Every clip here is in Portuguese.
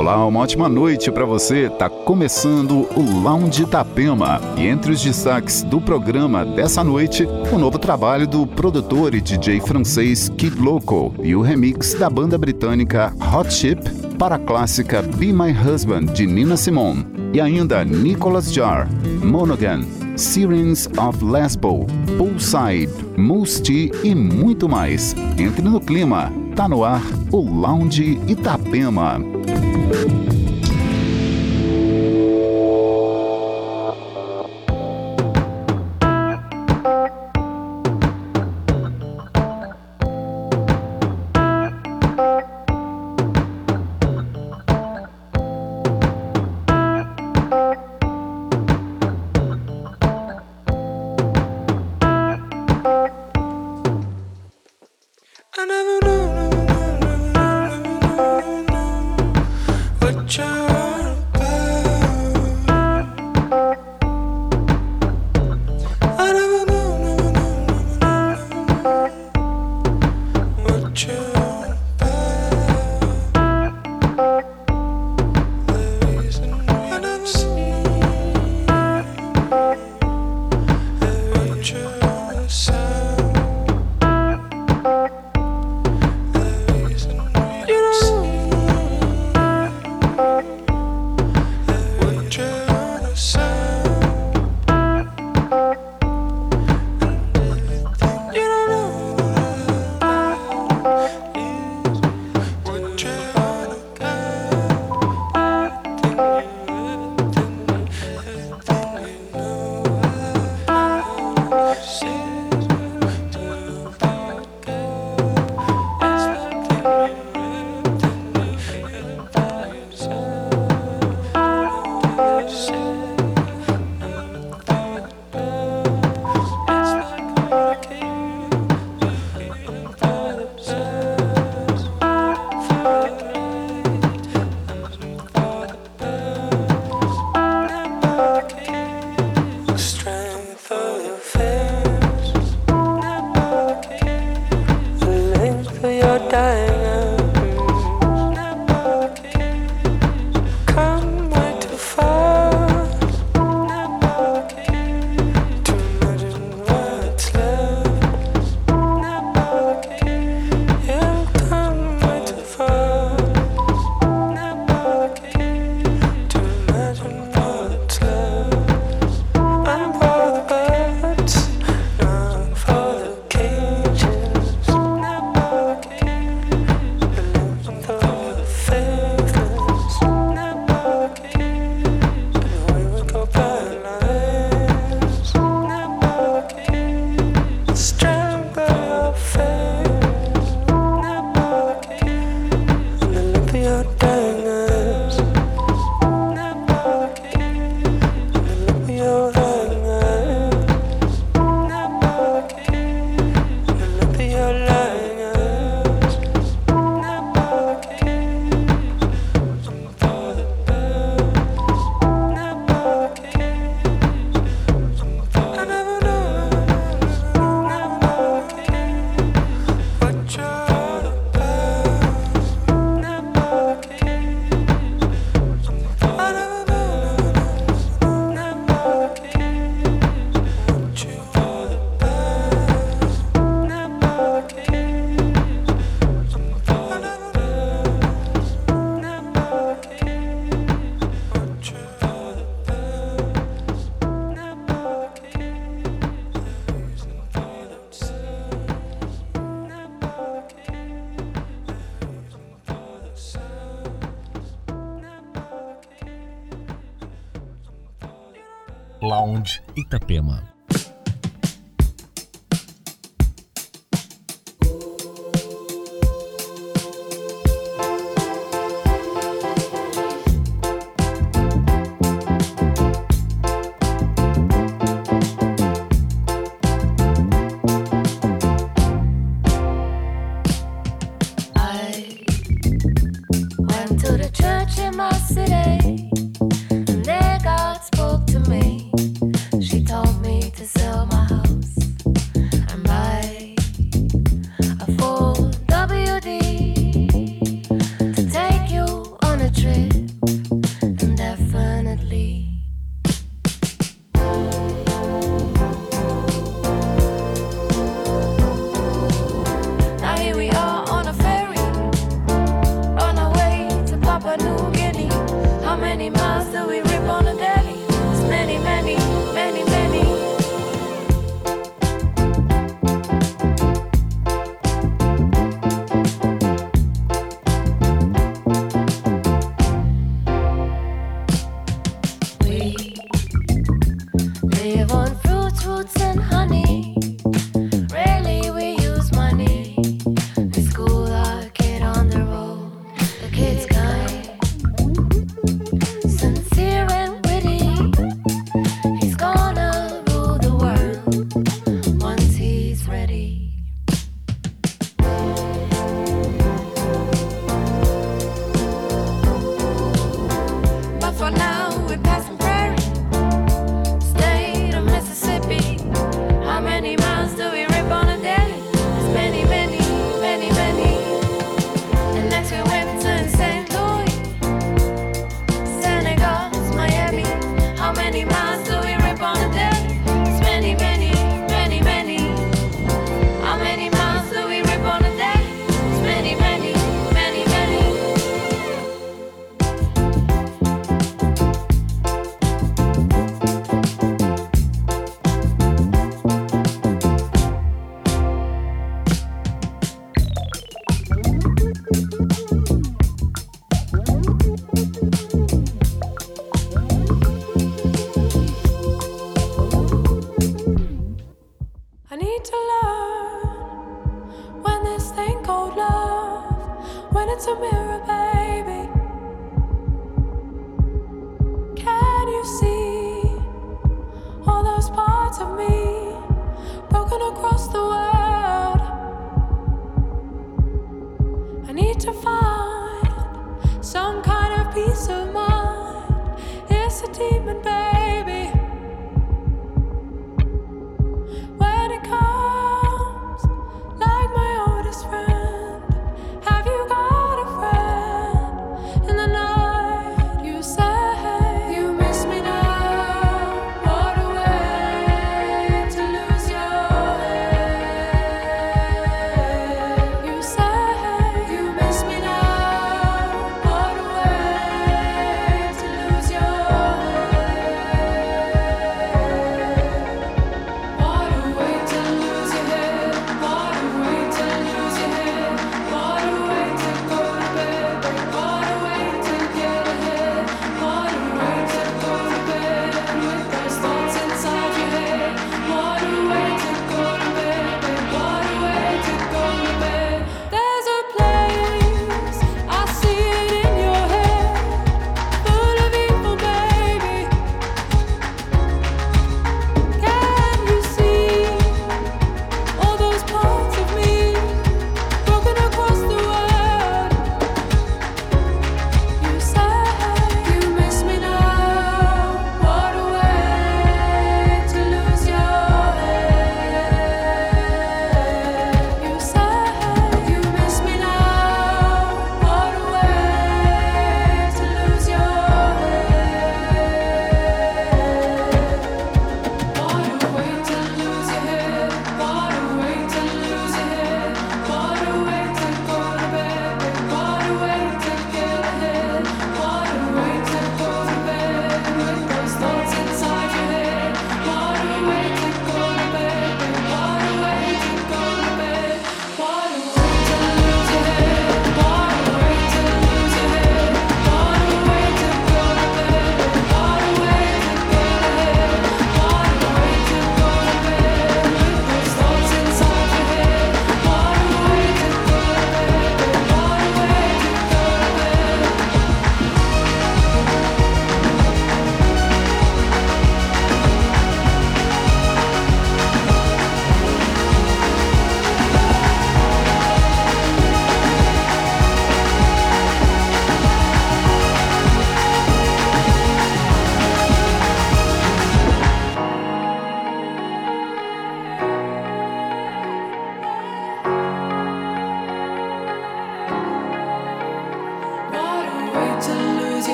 Olá, uma ótima noite para você. Tá começando o Lounge Itapema. E entre os destaques do programa dessa noite, o novo trabalho do produtor e DJ francês Kid Loco e o remix da banda britânica Hot Chip para a clássica Be My Husband de Nina Simone. E ainda Nicholas Jar, Monogam, Sirens of Lesbo, Poolside, Moose e muito mais. Entre no clima. Tá no ar o Lounge. Itapema.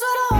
What I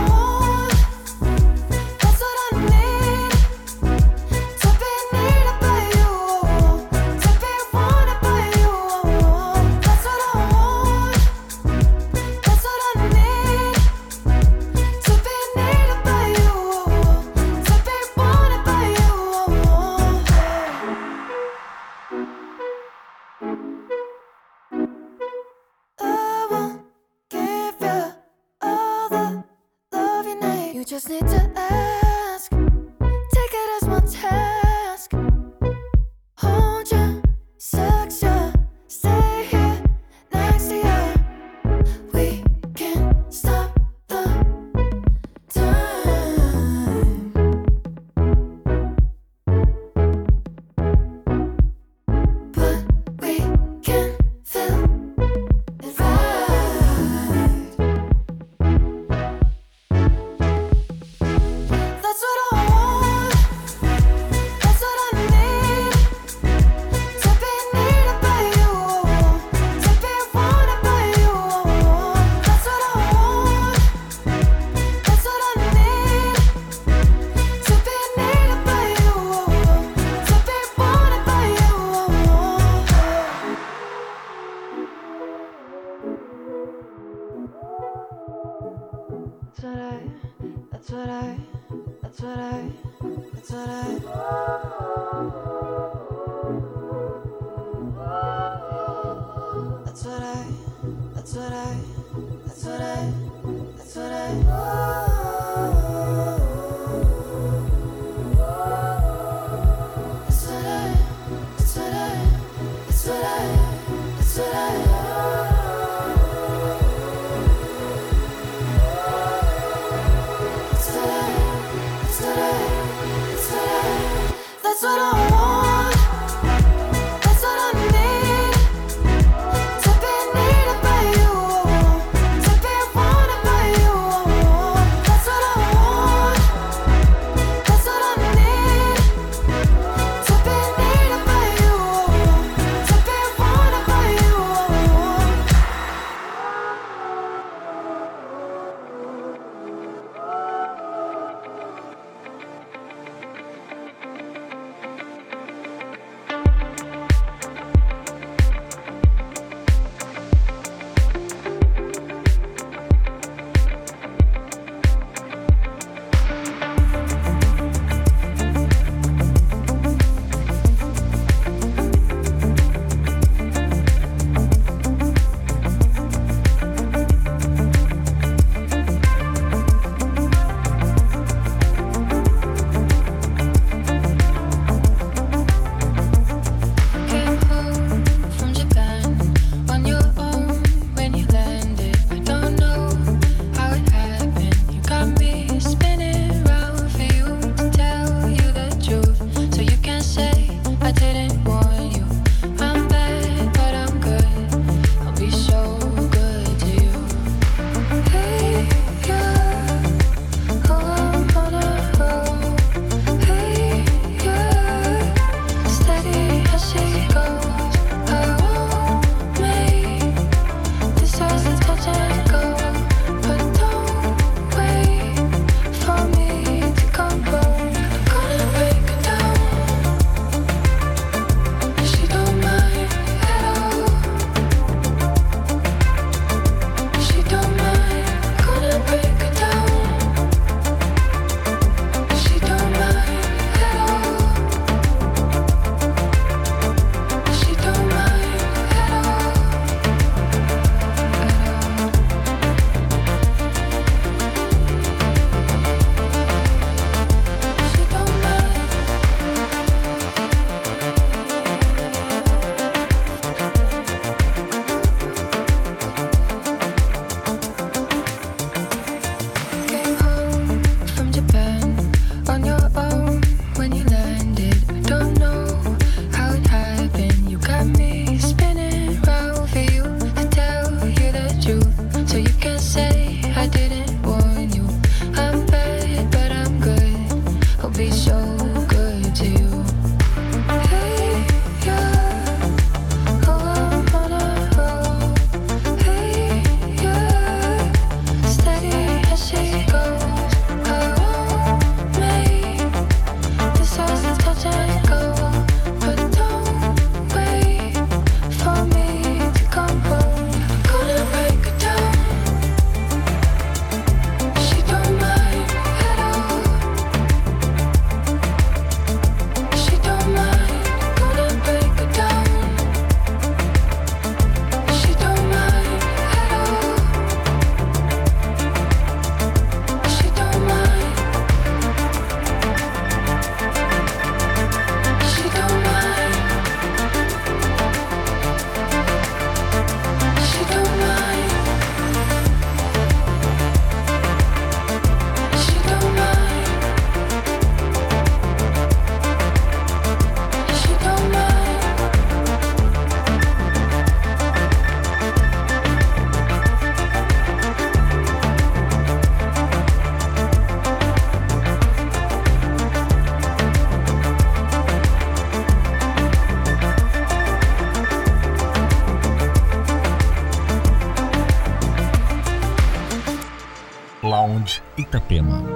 Itapema.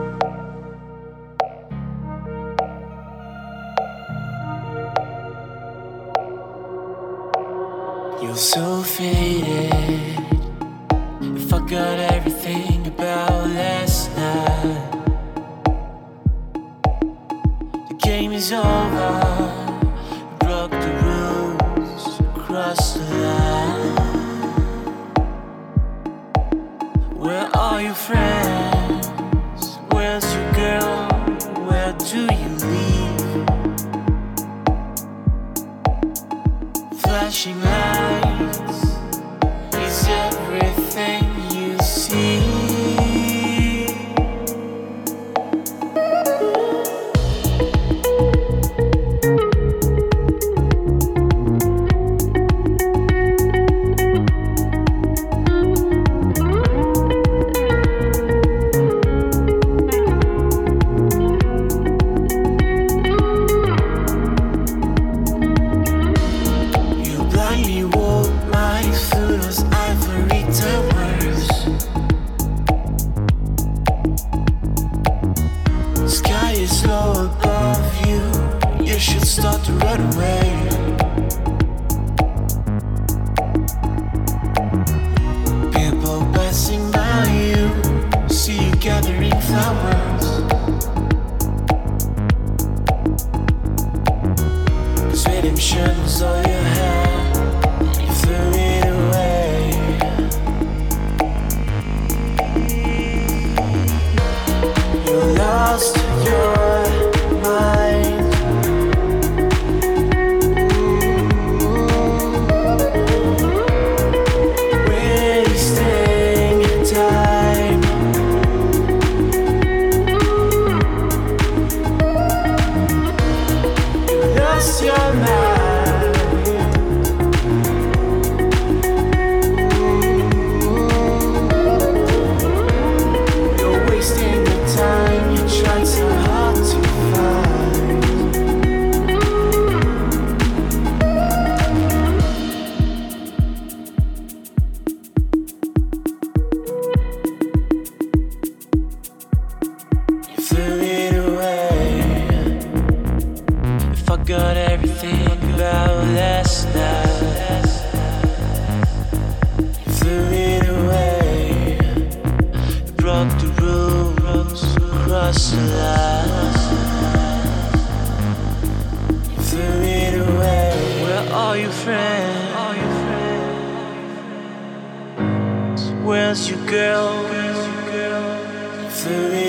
to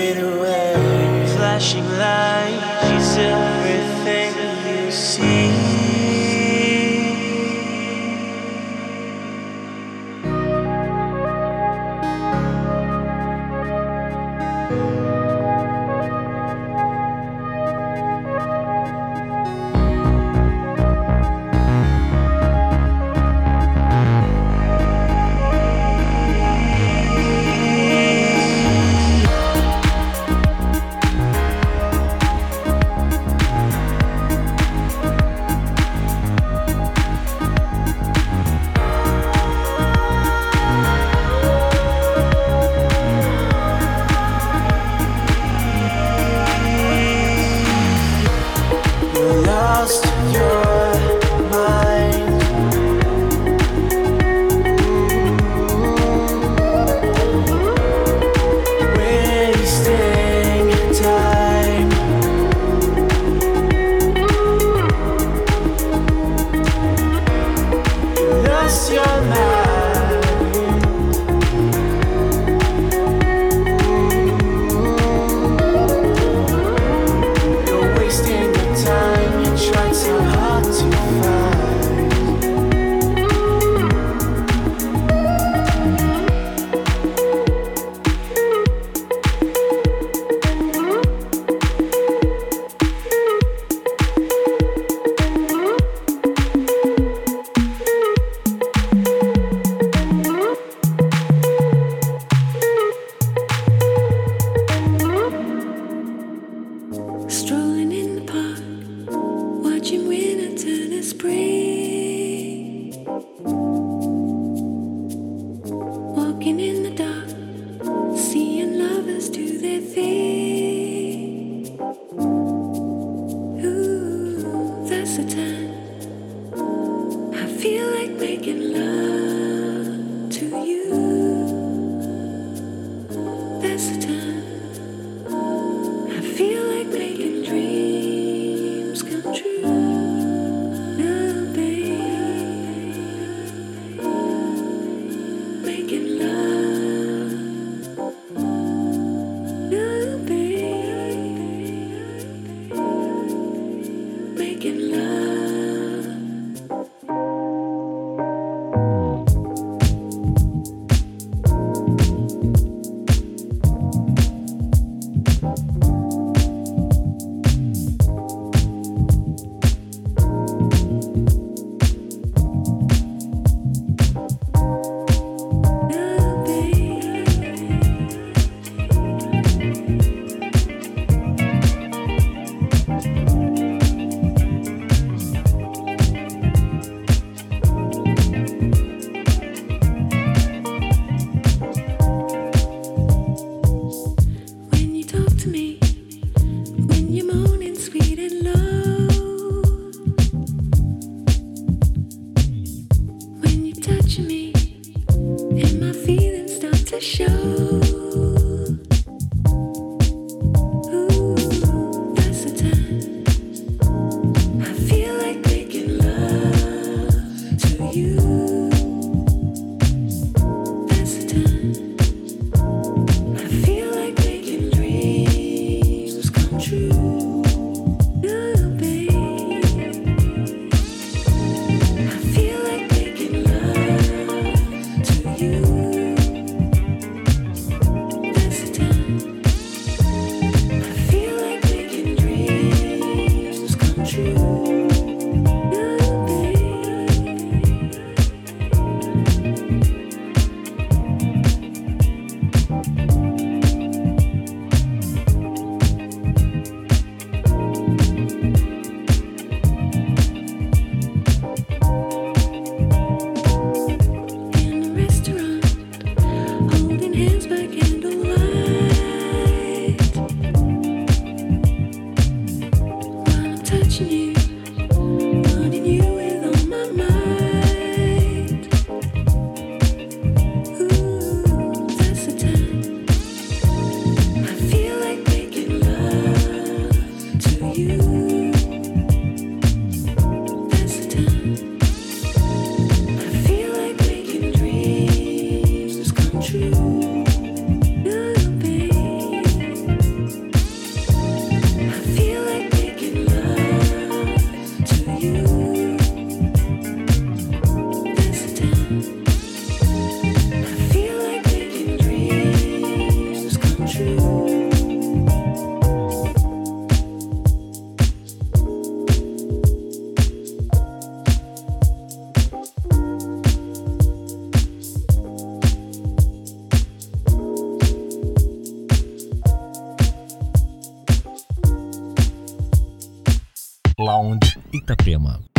Lounge Itapema.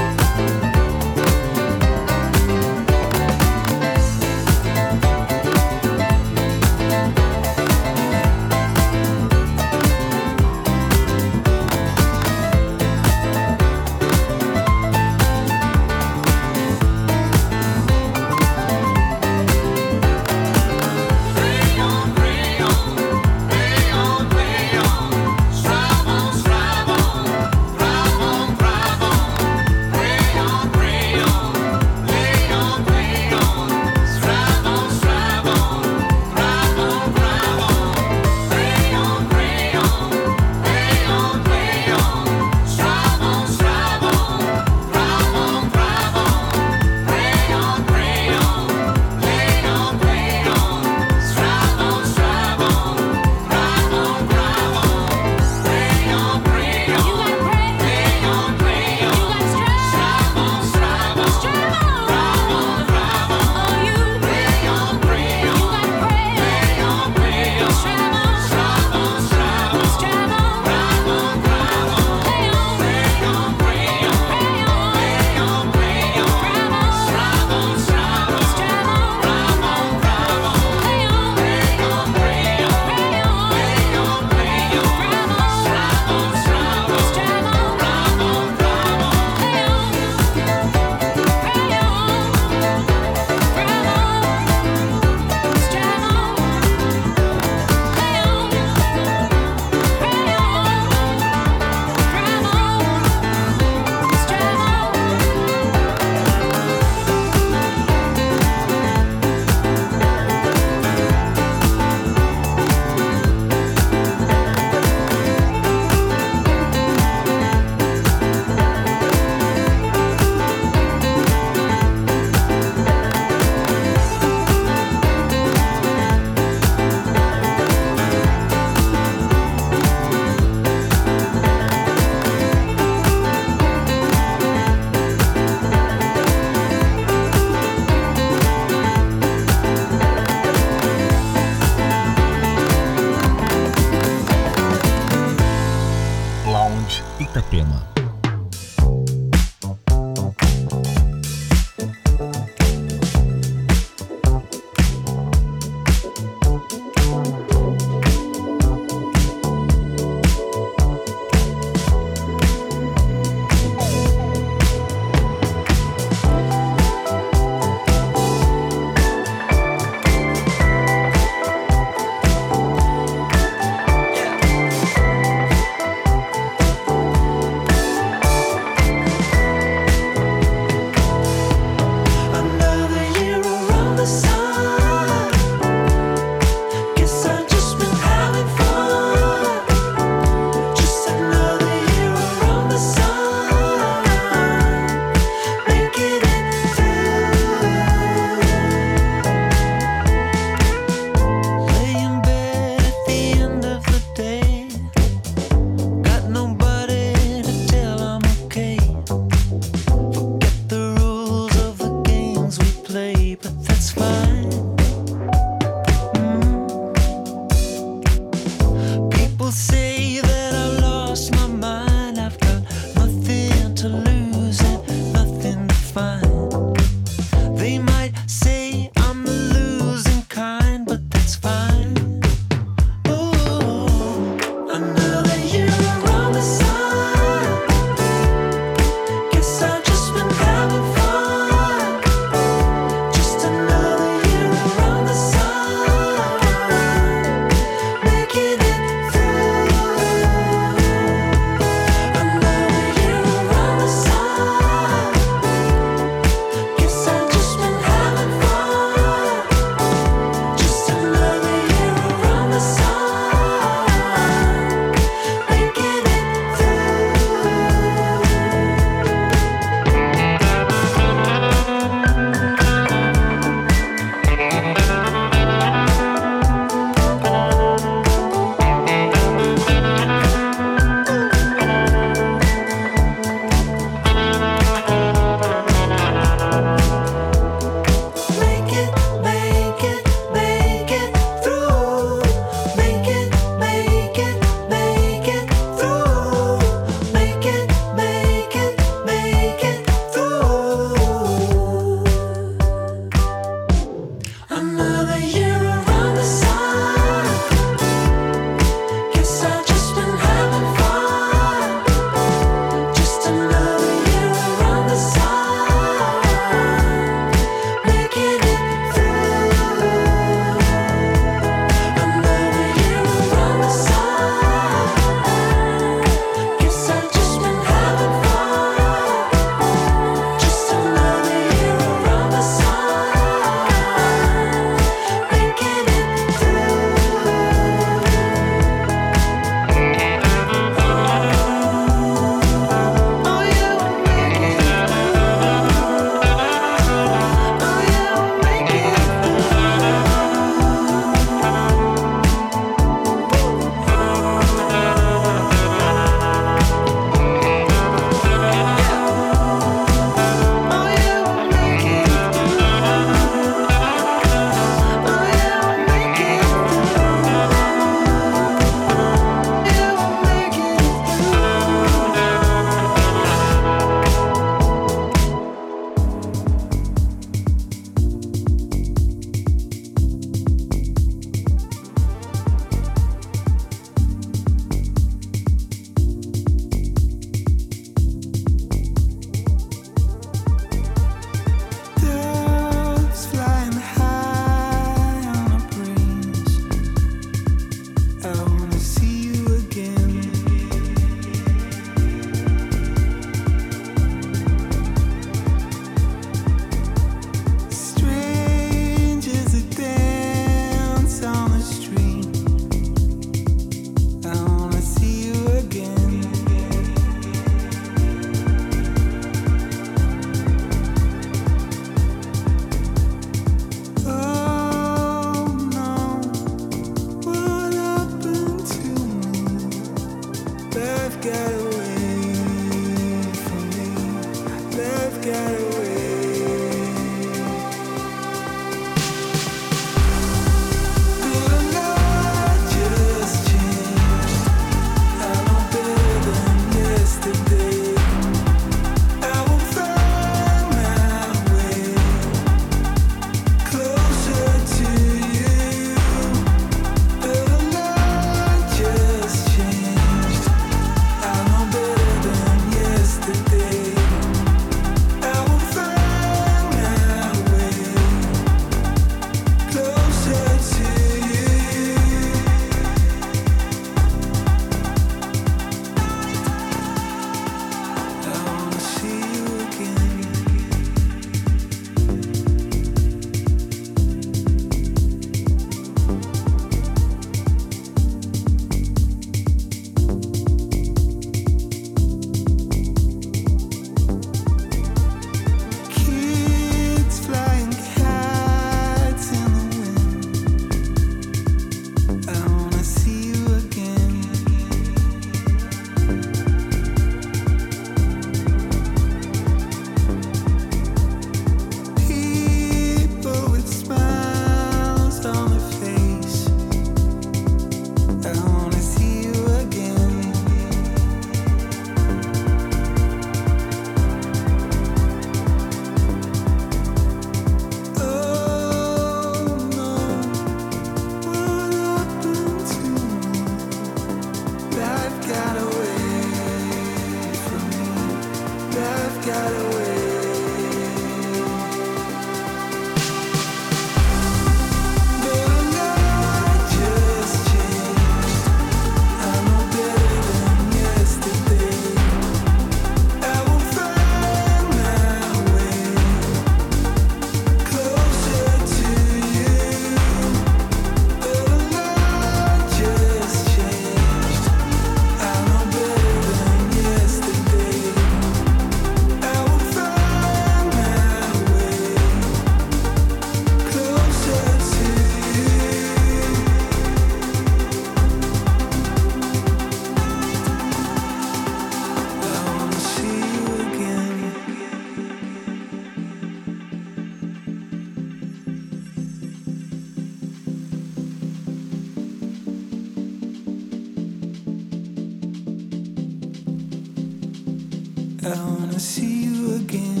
I wanna see you again.